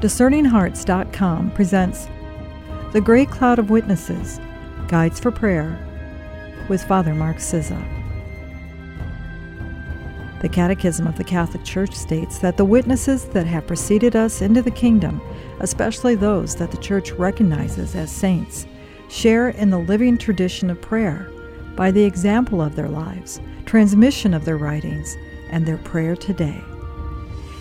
DiscerningHearts.com presents The Great Cloud of Witnesses Guides for Prayer with Father Mark Cyza. The Catechism of the Catholic Church states that the witnesses that have preceded us into the kingdom, especially those that the Church recognizes as saints, share in the living tradition of prayer by the example of their lives, transmission of their writings, and their prayer today.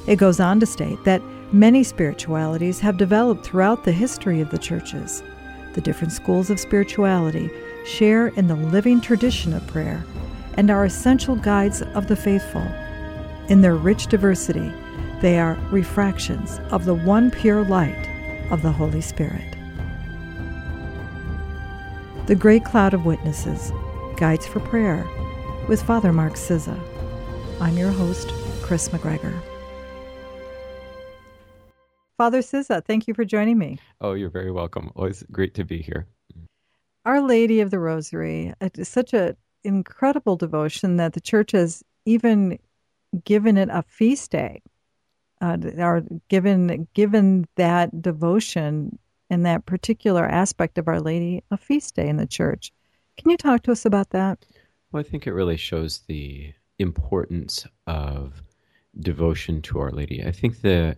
It goes on to state that many spiritualities have developed throughout the history of the churches. The different schools of spirituality share in the living tradition of prayer and are essential guides of the faithful. In their rich diversity, they are refractions of the one pure light of the Holy Spirit. The Great Cloud of Witnesses Guides for Prayer with Father Mark Cyza. I'm your host, Chris McGregor. Father Cyza, thank you for joining me. Oh, you're very welcome. Always great to be here. Our Lady of the Rosary is such an incredible devotion that the church has even given it a feast day, uh, or given given that devotion and that particular aspect of Our Lady a feast day in the church. Can you talk to us about that? Well, I think it really shows the importance of devotion to Our Lady. I think the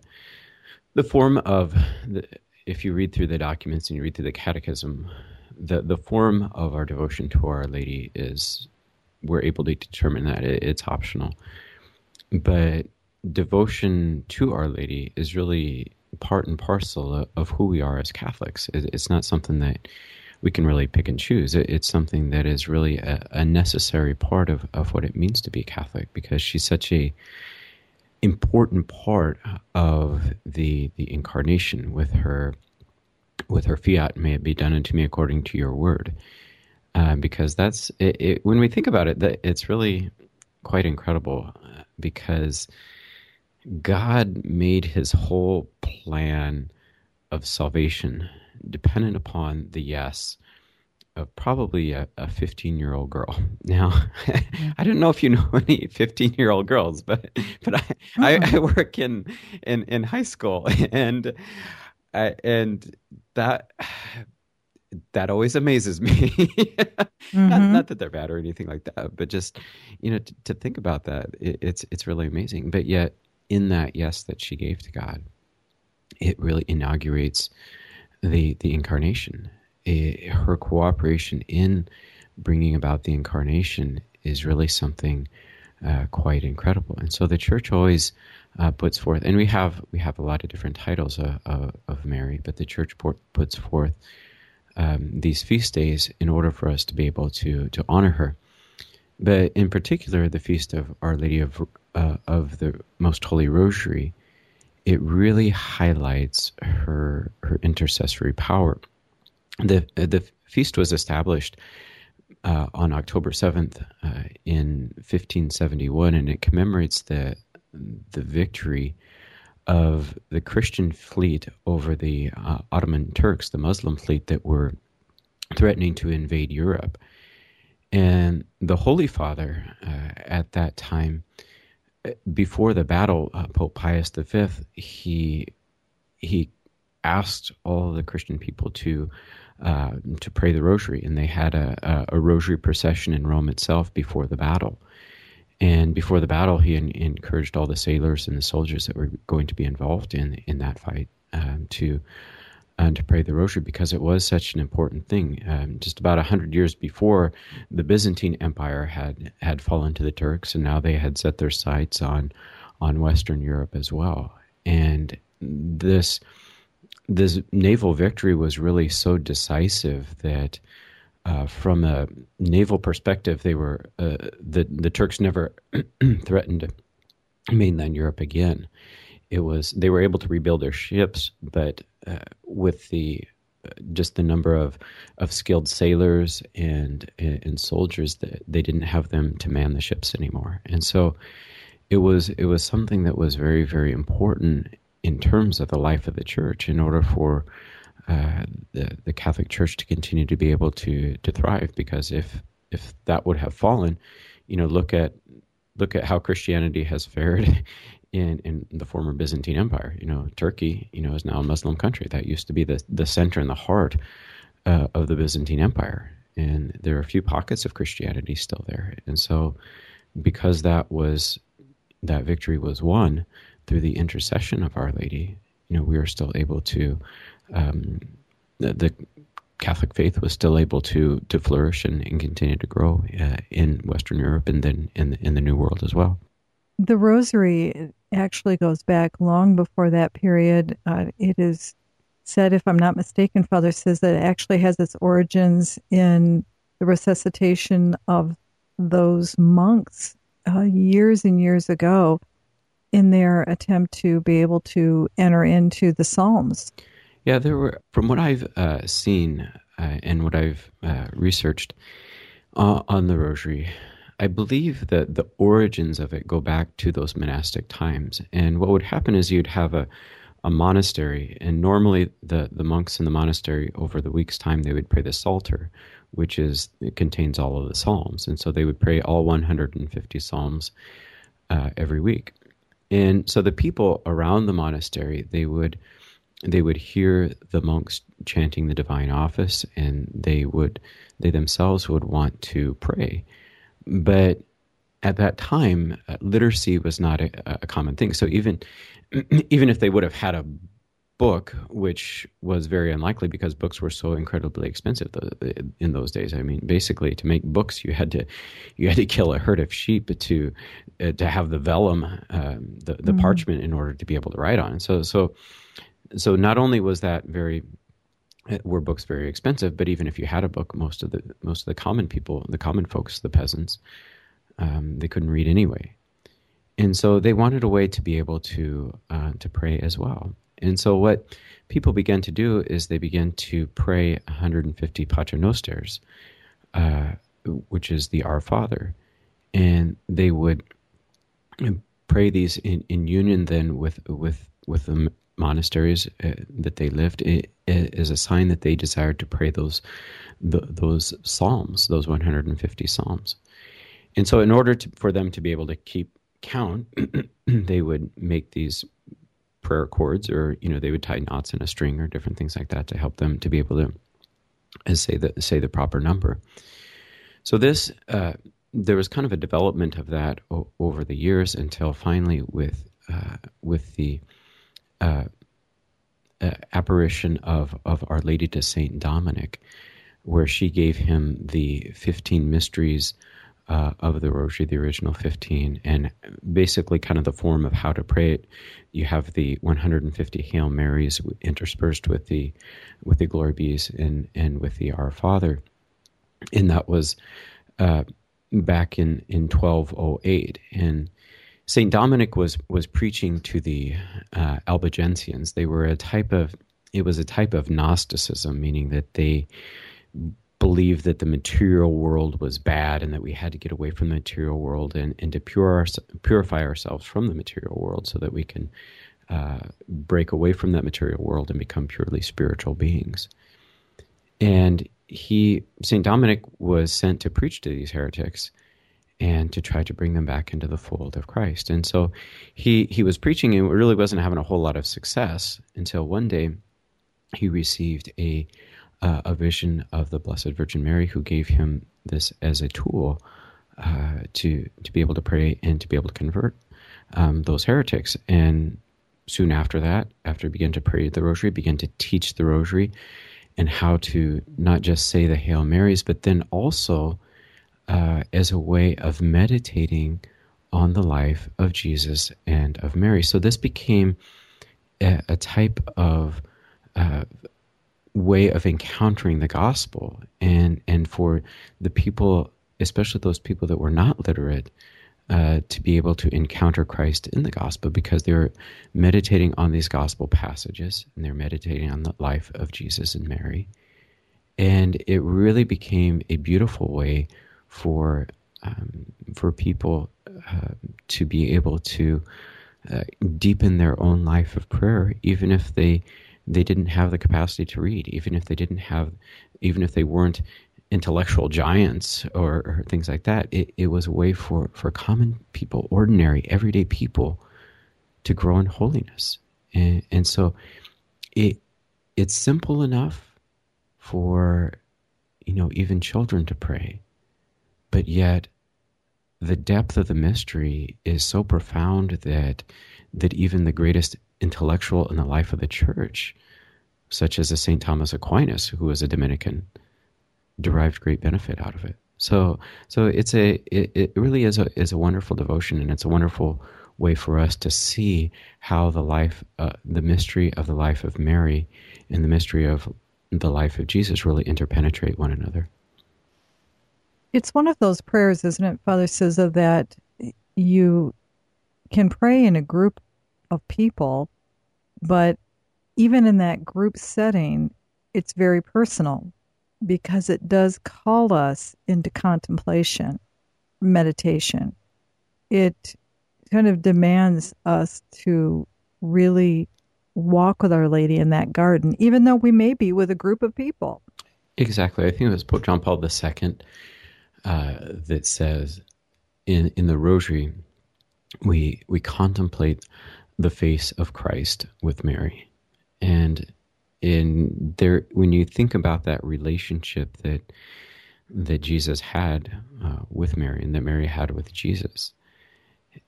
the form of the, if you read through the documents and you read through the catechism, the the form of our devotion to Our Lady is we're able to determine that it, it's optional, but devotion to Our Lady is really part and parcel of, who we are as Catholics. It, it's not something that we can really pick and choose. It, it's something that is really a, a necessary part of, of what it means to be Catholic because she's such a important part of the the incarnation with her with her fiat may it be done unto me according to your word. Uh, because that's it, it, when we think about it that it's really quite incredible uh, because god made his whole plan of salvation dependent upon the yes of probably a 15 year old girl. Now, I don't know if you know any 15 year old girls, but but I, I, I, mm-hmm. work in, in in high school, and I, and that that always amazes me. mm-hmm. not, not, that they're bad or anything like that, but just you know to, to think about that, it, it's it's really amazing. But yet, in that yes that she gave to God, it really inaugurates the the incarnation it, her cooperation in bringing about the incarnation is really something uh, quite incredible. And so the church always uh, puts forth, and we have we have a lot of different titles of, of, of Mary, but the church puts forth um, these feast days in order for us to be able to to honor her. But in particular, the feast of Our Lady of uh, of the Most Holy Rosary, it really highlights her her intercessory power the the feast was established uh, on October seventh uh, in 1571, and it commemorates the the victory of the Christian fleet over the uh, Ottoman Turks, the Muslim fleet that were threatening to invade Europe. And the Holy Father uh, at that time, before the battle, uh, Pope Pius V, he he asked all the Christian people to uh, to pray the rosary, and they had a, a, a, rosary procession in Rome itself before the battle. And before the battle, he in, encouraged all the sailors and the soldiers that were going to be involved in in that fight um, to uh, to pray the rosary because it was such an important thing. Um, just about hundred years before, the Byzantine Empire had had fallen to the Turks, and now they had set their sights on on Western Europe as well. And this this naval victory was really so decisive that uh, from a naval perspective, they were uh, the the Turks never threatened mainland Europe again. It was they were able to rebuild their ships, but uh, with the uh, just the number of, of skilled sailors and and soldiers that they didn't have them to man the ships anymore, and so it was it was something that was very very important in terms of the life of the church in order for uh, the, the Catholic Church to continue to be able to to thrive. Because if if that would have fallen, you know, look at look at how Christianity has fared in, in the former Byzantine Empire. You know, Turkey, you know, is now a Muslim country. That used to be the, the center and the heart uh, of the Byzantine Empire. And there are a few pockets of Christianity still there. And so, because that was that victory was won through the intercession of Our Lady, you know, we are still able to um, the, the, Catholic faith was still able to to flourish and, and continue to grow uh, in Western Europe and then in in the New World as well. The Rosary actually goes back long before that period. Uh, it is said, if I'm not mistaken, Father says that it actually has its origins in the resuscitation of those monks uh, years and years ago in their attempt to be able to enter into the Psalms. Yeah, there were, from what I've uh, seen uh, and what I've uh, researched uh, on the Rosary, I believe that the origins of it go back to those monastic times. And what would happen is you'd have a, a monastery, and normally the, the monks in the monastery, over the week's time, they would pray the Psalter, which is it contains all of the Psalms. And so they would pray all 150 Psalms uh, every week. And so the people around the monastery, they would they would hear the monks chanting the divine office and they would they themselves would want to pray. But at that time uh, literacy was not a, a, common thing. So even even if they would have had a book which was very unlikely because books were so incredibly expensive in those days i mean basically to make books you had to you had to kill a herd of sheep to uh, to have the vellum um, the, the mm-hmm. parchment in order to be able to write on so so so not only was that very uh, were books very expensive, but even if you had a book, most of the most of the common people, the common folks, the peasants, um, they couldn't read anyway, and so they wanted a way to be able to uh, to pray as well. And so what people began to do is they began to pray 150 paternosters, uh, which is the Our Father, and they would pray these in, in union then with with with the monasteries uh, that they lived it, is a sign that they desired to pray those the, those psalms, those 150 psalms. And so, in order to, for them to be able to keep count, they would make these prayer cords, or you know, they would tie knots in a string, or different things like that to help them to be able to uh, say the say the proper number. So this. Uh, there was kind of a development of that o- over the years until finally, with uh, with the uh, uh, apparition of, of Our Lady to Saint Dominic, where she gave him the 15 mysteries uh, of the Rosary, the original 15, and basically kind of the form of how to pray it. You have the 150 Hail Marys interspersed with the with the Glory Bees and and with the Our Father, and that was uh, back in in 1208 and Saint Dominic was was preaching to the uh, Albigensians. They were a type of it was a type of Gnosticism, meaning that they believed that the material world was bad and that we had to get away from the material world and, and to pure purify ourselves from the material world so that we can uh, break away from that material world and become purely spiritual beings. And he, Saint Dominic, was sent to preach to these heretics and to try to bring them back into the fold of Christ. And so he he was preaching and really wasn't having a whole lot of success until one day he received a uh, a vision of the Blessed Virgin Mary, who gave him this as a tool uh, to to be able to pray and to be able to convert um, those heretics. And soon after that, after he began to pray the Rosary, began to teach the Rosary and how to not just say the Hail Marys, but then also uh, as a way of meditating on the life of Jesus and of Mary. So this became a, a type of uh, way of encountering the gospel, and and for the people, especially those people that were not literate. Uh, to be able to encounter Christ in the gospel because they're meditating on these gospel passages and they're meditating on the life of Jesus and Mary. And it really became a beautiful way for um, for people uh, to be able to uh, deepen their own life of prayer, even if they they didn't have the capacity to read, even if they didn't have, even if they weren't intellectual giants or, or things like that. It, it was a way for for common people, ordinary, everyday people, to grow in holiness. And, and so it it's simple enough for you know even children to pray, but yet the depth of the mystery is so profound that that even the greatest intellectual in the life of the church, such as a Saint Thomas Aquinas, who was a Dominican, derived great benefit out of it. So, so it's a it, it really is a is a wonderful devotion, and it's a wonderful way for us to see how the life, uh, the mystery of the life of Mary, and the mystery of the life of Jesus really interpenetrate one another. It's one of those prayers, isn't it, Father Cyza, that you can pray in a group of people, but even in that group setting, it's very personal because it does call us into contemplation, meditation. It kind of demands us to really walk with Our Lady in that garden, even though we may be with a group of people. Exactly. I think it was Pope John Paul II uh, that says in in the Rosary, we we contemplate the face of Christ with Mary, and in there when you think about that relationship that that Jesus had uh, with Mary and that Mary had with Jesus,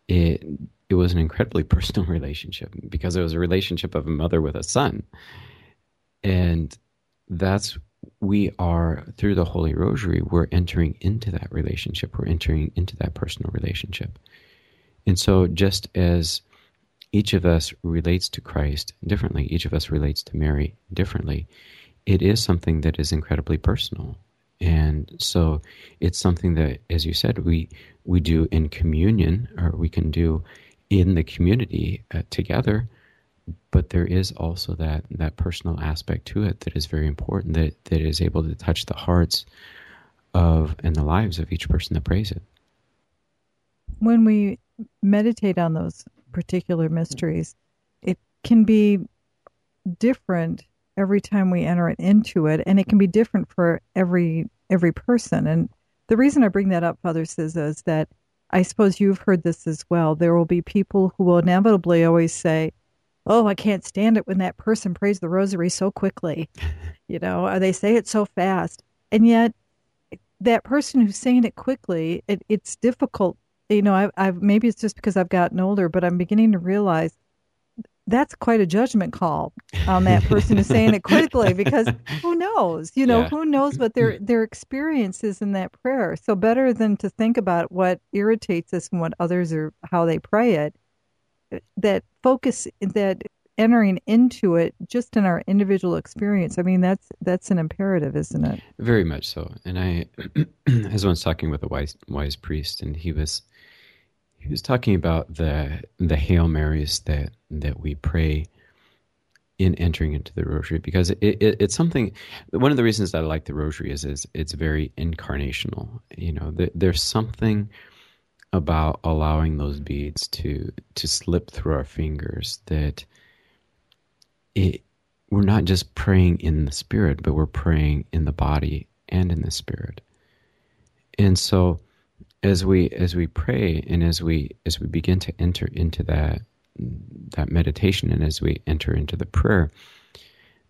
it it was an incredibly personal relationship because it was a relationship of a mother with a son, and that's we are through the Holy Rosary we're entering into that relationship. We're entering into that personal relationship, and so just as each of us relates to Christ differently, each of us relates to Mary differently, it is something that is incredibly personal. And so it's something that, as you said, we, we do in communion or we can do in the community uh, together. But there is also that, that personal aspect to it that is very important, that, that is able to touch the hearts of and the lives of each person that prays it. When we meditate on those particular mysteries, it can be different every time we enter into it, and it can be different for every every person. And the reason I bring that up, Father Cyza, is that I suppose you've heard this as well. There will be people who will inevitably always say, "Oh, I can't stand it when that person prays the rosary so quickly," you know, or they say it so fast, and yet that person who's saying it quickly, it, it's difficult. You know, I've, I've maybe it's just because I've gotten older, but I'm beginning to realize that's quite a judgment call on that person who's saying it quickly because who knows? You know yeah. who knows what their their experience is in that prayer. So better than to think about what irritates us and what others are how they pray it that focus that entering into it just in our individual experience. I mean that's that's an imperative isn't it? Very much so. And i as I was talking with a wise wise priest and he was he was talking about the the Hail Marys that that we pray in entering into the rosary because it, it, it's something one of the reasons that I like the rosary is is it's very incarnational. You know the, there's something about allowing those beads to to slip through our fingers that it we're not just praying in the spirit but we're praying in the body and in the spirit. And so as we as we pray and as we as we begin to enter into that that meditation and as we enter into the prayer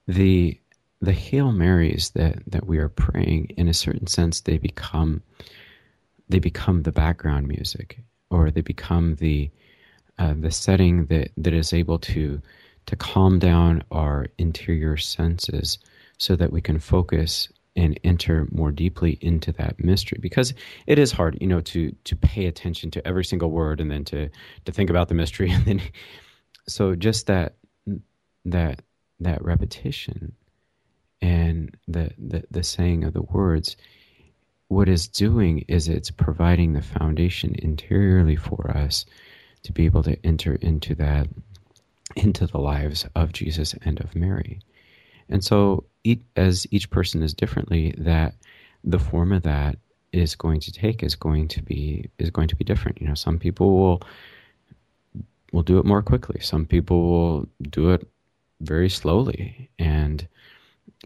the the hail marys that that we are praying in a certain sense they become they become the background music or they become the uh, the setting that that is able to to calm down our interior senses so that we can focus and enter more deeply into that mystery. Because it is hard you know to to pay attention to every single word and then to to think about the mystery. And then so just that that that repetition and the the, the saying of the words what it's doing is it's providing the foundation interiorly for us to be able to enter into that into the lives of Jesus and of Mary and so, as each person is differently, that the form of that is going to take is going to be is going to be different. You know, some people will will do it more quickly. Some people will do it very slowly, and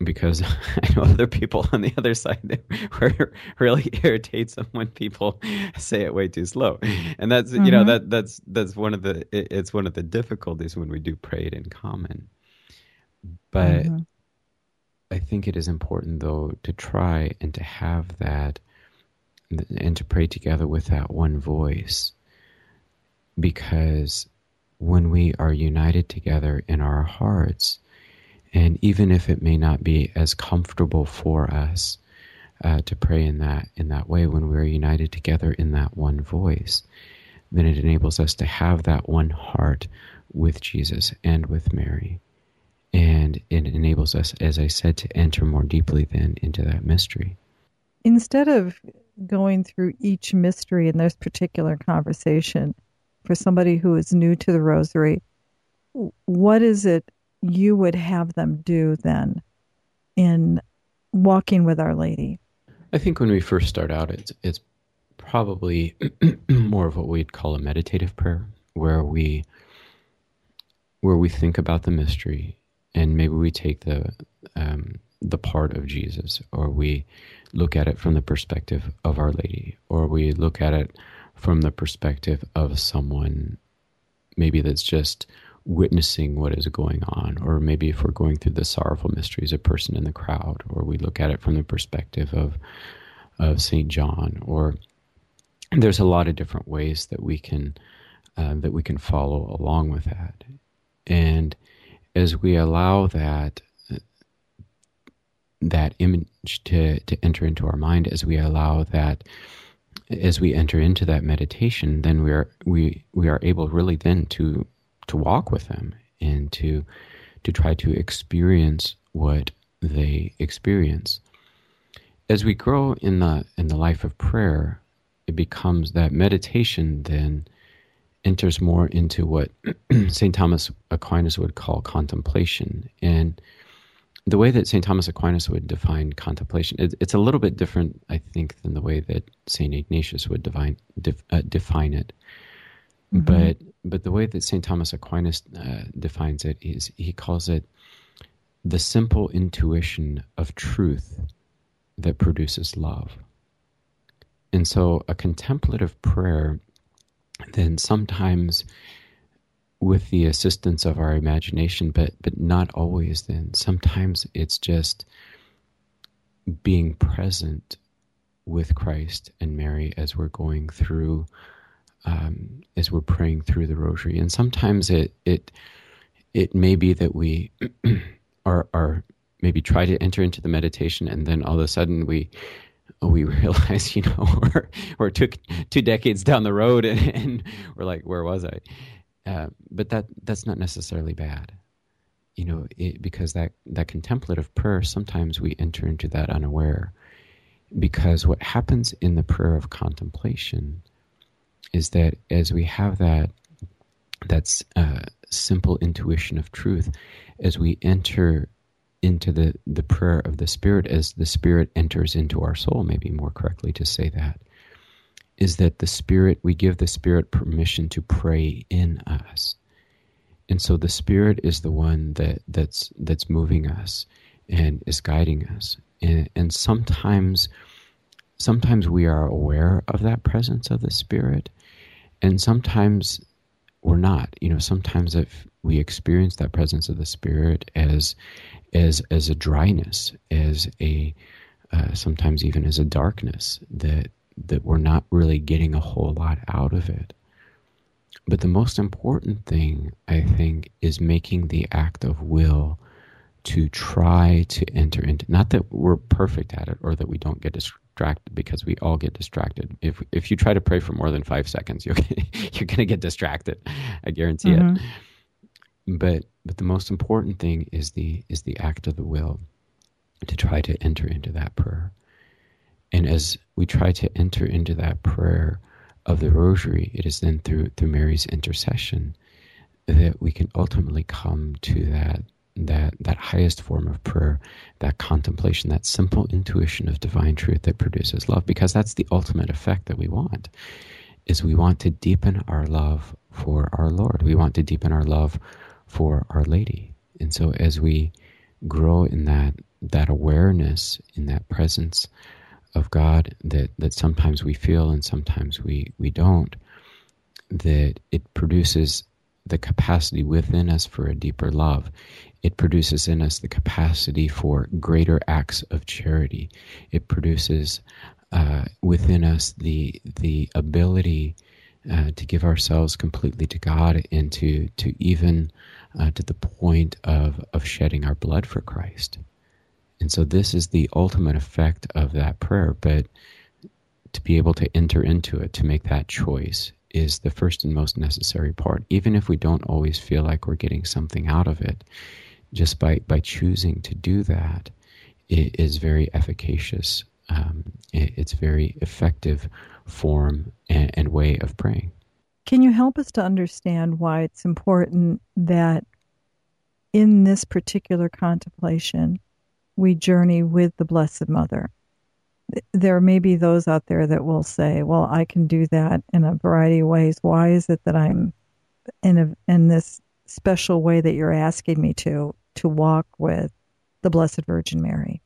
because I know other people on the other side where really irritates them when people say it way too slow, and that's mm-hmm. you know mm-hmm. that that's that's one of the it's one of the difficulties when we do pray it in common. But mm-hmm. I think it is important though to try and to have that and to pray together with that one voice, because when we are united together in our hearts and even if it may not be as comfortable for us uh, to pray in that in that way, when we're united together in that one voice, then it enables us to have that one heart with Jesus and with Mary. And it enables us, as I said, to enter more deeply then into that mystery. Instead of going through each mystery in this particular conversation, for somebody who is new to the rosary, what is it you would have them do then in walking with Our Lady? I think when we first start out, it's it's probably more of what we'd call a meditative prayer, where we where we think about the mystery, and maybe we take the um, the part of Jesus, or we look at it from the perspective of Our Lady, or we look at it from the perspective of someone maybe that's just witnessing what is going on, or maybe if we're going through the sorrowful mysteries, a person in the crowd, or we look at it from the perspective of of Saint John, or there's a lot of different ways that we can uh, that we can follow along with that, and as we allow that that image to to enter into our mind, as we allow that as we enter into that meditation, then we are we we are able really then to to walk with them and to to try to experience what they experience. As we grow in the in the life of prayer, it becomes that meditation then enters more into what St. Thomas Aquinas would call contemplation. And the way that St. Thomas Aquinas would define contemplation, it, it's a little bit different, I think, than the way that St. Ignatius would define, def, uh, define it. Mm-hmm. But but the way that St. Thomas Aquinas uh, defines it is he calls it the simple intuition of truth that produces love. And so a contemplative prayer then sometimes with the assistance of our imagination, but but not always then. Sometimes it's just being present with Christ and Mary as we're going through um, as we're praying through the rosary. And sometimes it it it may be that we are are maybe try to enter into the meditation, and then all of a sudden we we realize, you know, we're we're took two decades down the road, and, and we're like, where was I? Uh, but that that's not necessarily bad, you know, it, because that that contemplative prayer sometimes we enter into that unaware, because what happens in the prayer of contemplation is that as we have that that's uh, simple intuition of truth, as we enter into the, the prayer of the Spirit, as the Spirit enters into our soul, maybe more correctly to say that, is that the Spirit, we give the Spirit permission to pray in us. And so the Spirit is the one that, that's, that's moving us and is guiding us. And, and sometimes, sometimes we are aware of that presence of the Spirit, and sometimes we're not. You know, sometimes if we experience that presence of the Spirit as as as a dryness, as a uh, sometimes even as a darkness that that we're not really getting a whole lot out of it. But the most important thing, I think, is making the act of will to try to enter into. Not that we're perfect at it or that we don't get dis- distracted because we all get distracted. If if you try to pray for more than five seconds, you're you're going to get distracted. I guarantee mm-hmm. it. But but the most important thing is the is the act of the will to try to enter into that prayer. And as we try to enter into that prayer of the rosary, it is then through through Mary's intercession that we can ultimately come to that that that highest form of prayer, that contemplation, that simple intuition of divine truth that produces love, because that's the ultimate effect that we want. Is we want to deepen our love for our Lord. We want to deepen our love for Our Lady. And so as we grow in that that awareness in that presence of God that, that sometimes we feel and sometimes we, we don't, that it produces the capacity within us for a deeper love. It produces in us the capacity for greater acts of charity. It produces uh, within us the the ability uh, to give ourselves completely to God and to to even uh, to the point of of shedding our blood for Christ. And so this is the ultimate effect of that prayer. But to be able to enter into it, to make that choice, is the first and most necessary part. Even if we don't always feel like we're getting something out of it, just by, by choosing to do that, it is very efficacious. Um, it, it's very effective form and, and way of praying. Can you help us to understand why it's important that in this particular contemplation we journey with the Blessed Mother? There may be those out there that will say, "Well, I can do that in a variety of ways. Why is it that I'm in a in this special way that you're asking me to to walk with the Blessed Virgin Mary?"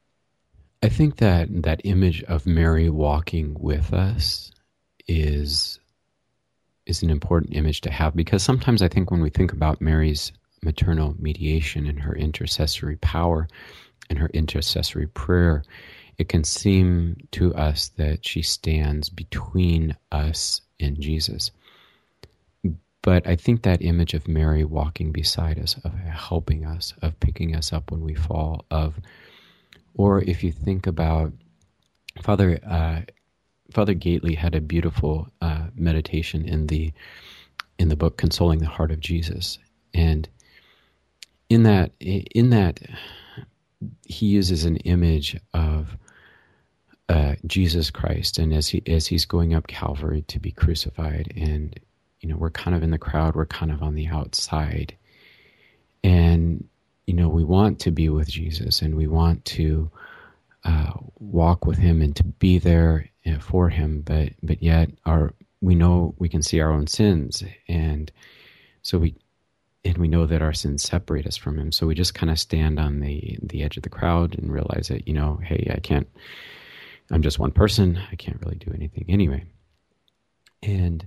I think that that image of Mary walking with us is is an important image to have because sometimes I think when we think about Mary's maternal mediation and her intercessory power and her intercessory prayer, it can seem to us that she stands between us and Jesus. But I think that image of Mary walking beside us, of helping us, of picking us up when we fall, of, or if you think about Father uh, Father Gaitley had a beautiful uh, meditation in the in the book "Consoling the Heart of Jesus," and in that in that he uses an image of uh, Jesus Christ, and as he as he's going up Calvary to be crucified, and you know we're kind of in the crowd, we're kind of on the outside, and you know we want to be with Jesus, and we want to uh, walk with Him and to be there uh, for Him, but but yet our we know we can see our own sins, and so we and we know that our sins separate us from him. So we just kind of stand on the the edge of the crowd and realize that you know hey i can't i'm just one person. I can't really do anything anyway. And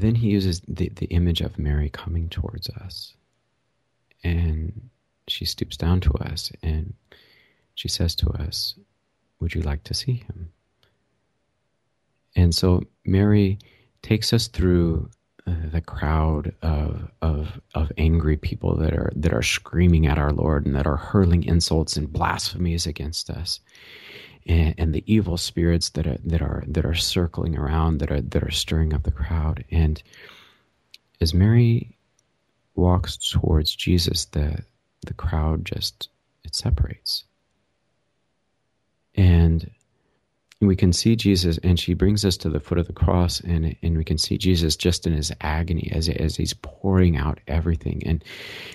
then he uses the, the image of mary coming towards us. And she stoops down to us and she says to us would you like to see him? And so mary takes us through uh, the crowd of, of of angry people that are that are screaming at our Lord and that are hurling insults and blasphemies against us, and, and, the evil spirits that are that are that are circling around that are that are stirring up the crowd. And as Mary walks towards Jesus, the the crowd just it separates, and we can see Jesus, and she brings us to the foot of the cross, and and we can see Jesus just in his agony as as he's pouring out everything, and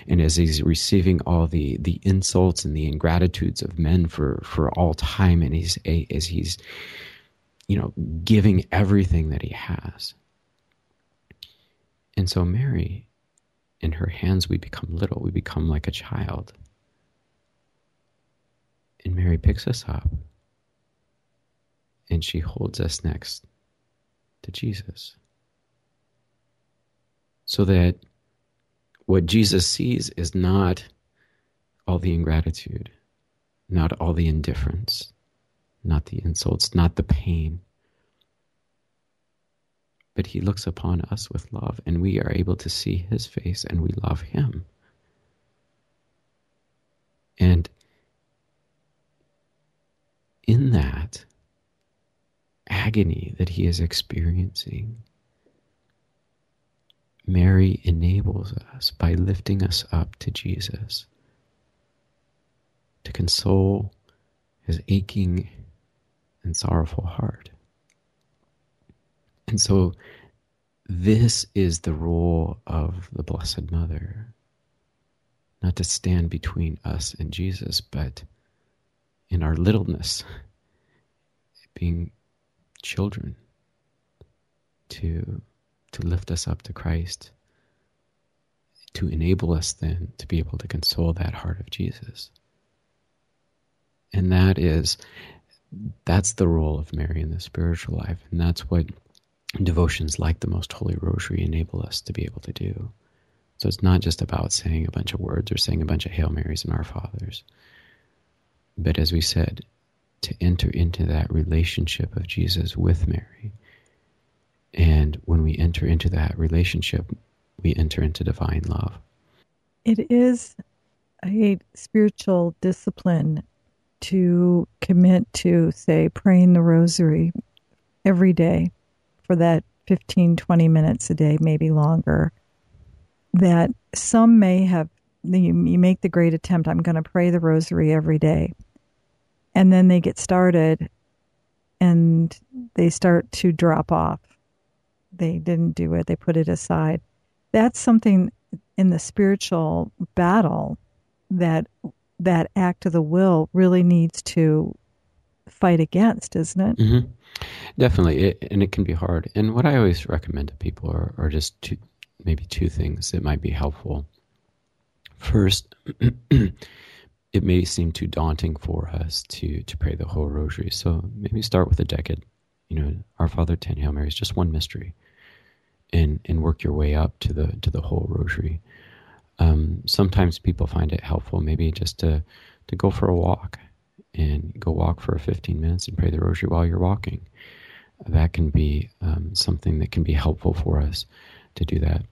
and as he's receiving all the the insults and the ingratitudes of men for for all time, and he's as he's you know giving everything that he has. And so Mary, in her hands, we become little. We become like a child. And Mary picks us up and she holds us next to Jesus. So that what Jesus sees is not all the ingratitude, not all the indifference, not the insults, not the pain. But he looks upon us with love, and we are able to see his face, and we love him. And in that, agony that he is experiencing. Mary enables us by lifting us up to Jesus to console his aching and sorrowful heart. And so, this is the role of the Blessed Mother not to stand between us and Jesus, but in our littleness, being children to to lift us up to Christ to enable us then to be able to console that heart of Jesus. And that is, that's the role of Mary in the spiritual life. And that's what devotions like the Most Holy Rosary enable us to be able to do. So it's not just about saying a bunch of words or saying a bunch of Hail Marys and Our Fathers. But as we said, to enter into that relationship of Jesus with Mary. And when we enter into that relationship, we enter into divine love. It is a spiritual discipline to commit to, say, praying the rosary every day for that 15, 20 minutes a day, maybe longer. That some may have, you, you make the great attempt, I'm going to pray the rosary every day and then they get started and they start to drop off. They didn't do it, they put it aside. That's something in the spiritual battle that that act of the will really needs to fight against, isn't it? Mm-hmm. Definitely, it, and it can be hard. And what I always recommend to people are, are just two, maybe two things that might be helpful. First, it may seem too daunting for us to to pray the whole rosary. So maybe start with a decade. You know, Our Father, Ten Hail Marys, just one mystery, and and work your way up to the to the whole rosary. Um, sometimes people find it helpful, maybe just to to go for a walk and go walk for 15 minutes and pray the rosary while you're walking. That can be um, something that can be helpful for us to do that.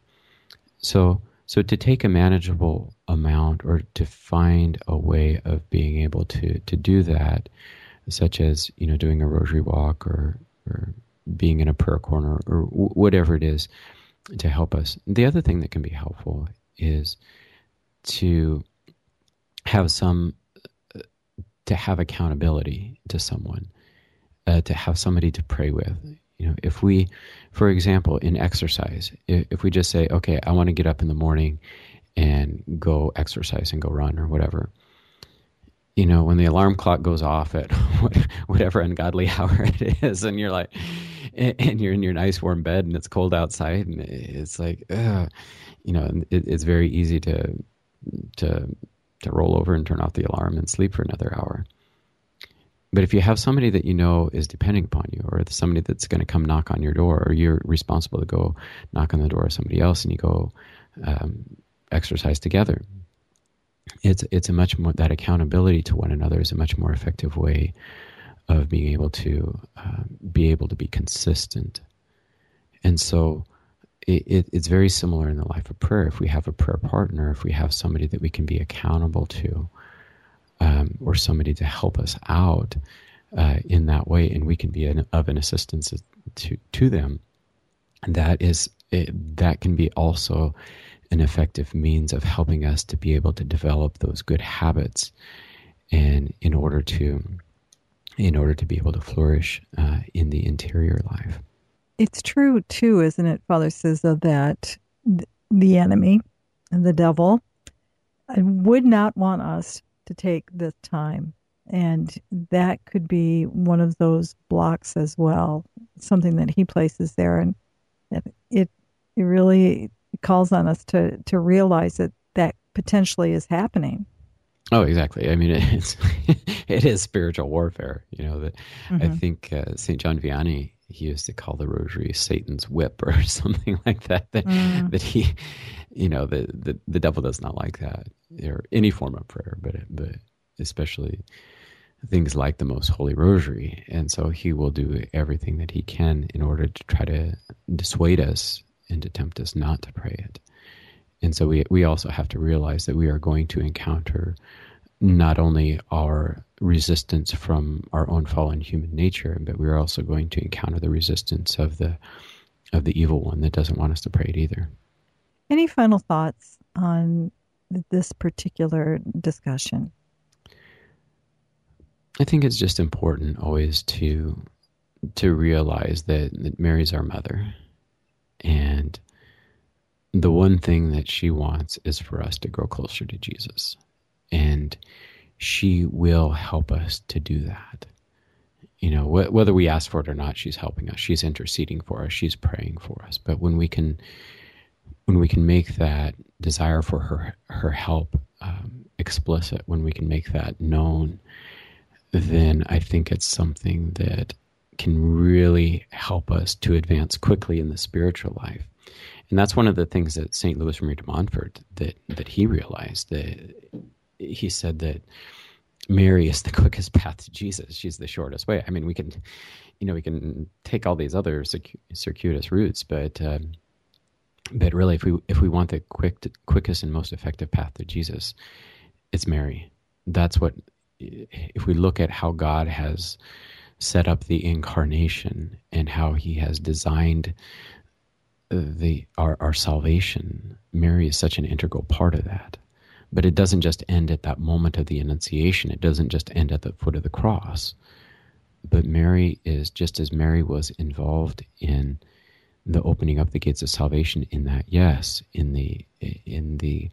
So so to take a manageable amount or to find a way of being able to, to do that, such as, you know, doing a rosary walk or, or being in a prayer corner or w- whatever it is to help us. The other thing that can be helpful is to have some, uh, to have accountability to someone, uh, to have somebody to pray with. You know, if we, for example, in exercise, if we just say, okay, I want to get up in the morning and go exercise and go run or whatever, you know, when the alarm clock goes off at whatever ungodly hour it is, and you're like, and you're in your nice warm bed and it's cold outside, and it's like, ugh, you know, it, it's very easy to to to roll over and turn off the alarm and sleep for another hour. But if you have somebody that you know is depending upon you, or somebody that's going to come knock on your door, or you're responsible to go knock on the door of somebody else, and you go um, exercise together, it's it's a much more that accountability to one another is a much more effective way of being able to uh, be able to be consistent. And so it, it, it's very similar in the life of prayer. If we have a prayer partner, if we have somebody that we can be accountable to, um, or somebody to help us out uh, in that way, and we can be an, of an assistance to to them. And that is it, that can be also an effective means of helping us to be able to develop those good habits, and in order to in order to be able to flourish uh, in the interior life. It's true too, isn't it, Father Cyza, that the enemy, the devil, would not want us to take the time. And that could be one of those blocks as well, something that he places there. And it, it really calls on us to, to realize that that potentially is happening. Oh, exactly. I mean, it's it is spiritual warfare. You know that mm-hmm. I think uh, Saint John Vianney he used to call the rosary Satan's whip or something like that. That mm. that he, you know, the, the the devil does not like that or any form of prayer, but but especially things like the most holy rosary. And so he will do everything that he can in order to try to dissuade us and to tempt us not to pray it. And so we we also have to realize that we are going to encounter not only our resistance from our own fallen human nature, but we're also going to encounter the resistance of the of the evil one that doesn't want us to pray it either. Any final thoughts on this particular discussion? I think it's just important always to to realize that, that Mary's our mother, and the one thing that she wants is for us to grow closer to Jesus. And she will help us to do that. You know, wh- whether we ask for it or not, she's helping us. She's interceding for us. She's praying for us. But when we can, when we can make that desire for her her help um, explicit, when we can make that known, then I think it's something that can really help us to advance quickly in the spiritual life. And that's one of the things that St. Louis Marie de Montfort that that he realized that he said that Mary is the quickest path to Jesus. She's the shortest way. I mean, we can, you know, we can take all these other circuitous routes, but um, but really, if we if we want the quick, quickest and most effective path to Jesus, it's Mary. That's what. If we look at how God has set up the incarnation and how He has designed the our, our salvation, Mary is such an integral part of that. But it doesn't just end at that moment of the Annunciation. It doesn't just end at the foot of the cross. But Mary is just as Mary was involved in the opening up the gates of salvation in that yes in the in the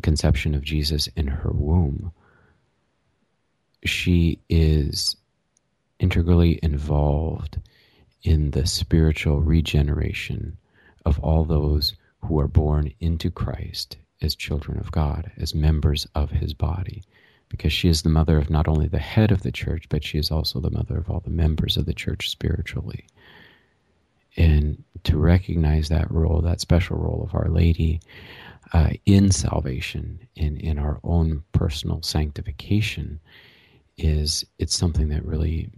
conception of Jesus in her womb she is integrally involved in the spiritual regeneration of all those who are born into Christ as children of God, as members of his body, because she is the mother of not only the head of the church, but she is also the mother of all the members of the church spiritually. And to recognize that role, that special role of Our Lady uh, in salvation, in, in our own personal sanctification, is it's something that really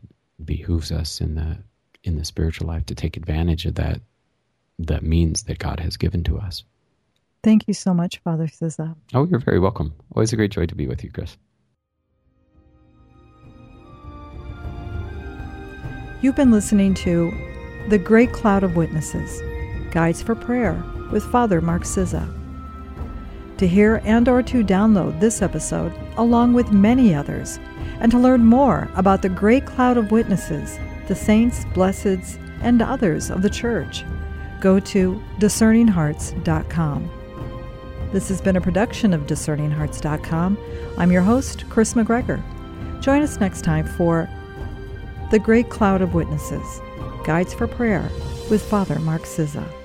behooves us in the in the spiritual life to take advantage of that that means that God has given to us. Thank you so much, Father Cyza. Oh, you're very welcome. Always a great joy to be with you, Chris. You've been listening to The Great Cloud of Witnesses Guides for Prayer with Father Mark Cyza. To hear and or to download this episode along with many others and to learn more about the great cloud of witnesses, the saints, blesseds, and others of the church, go to discerninghearts.com. This has been a production of discerninghearts.com. I'm your host, Chris McGregor. Join us next time for The Great Cloud of Witnesses Guides for Prayer with Father Mark Cyza.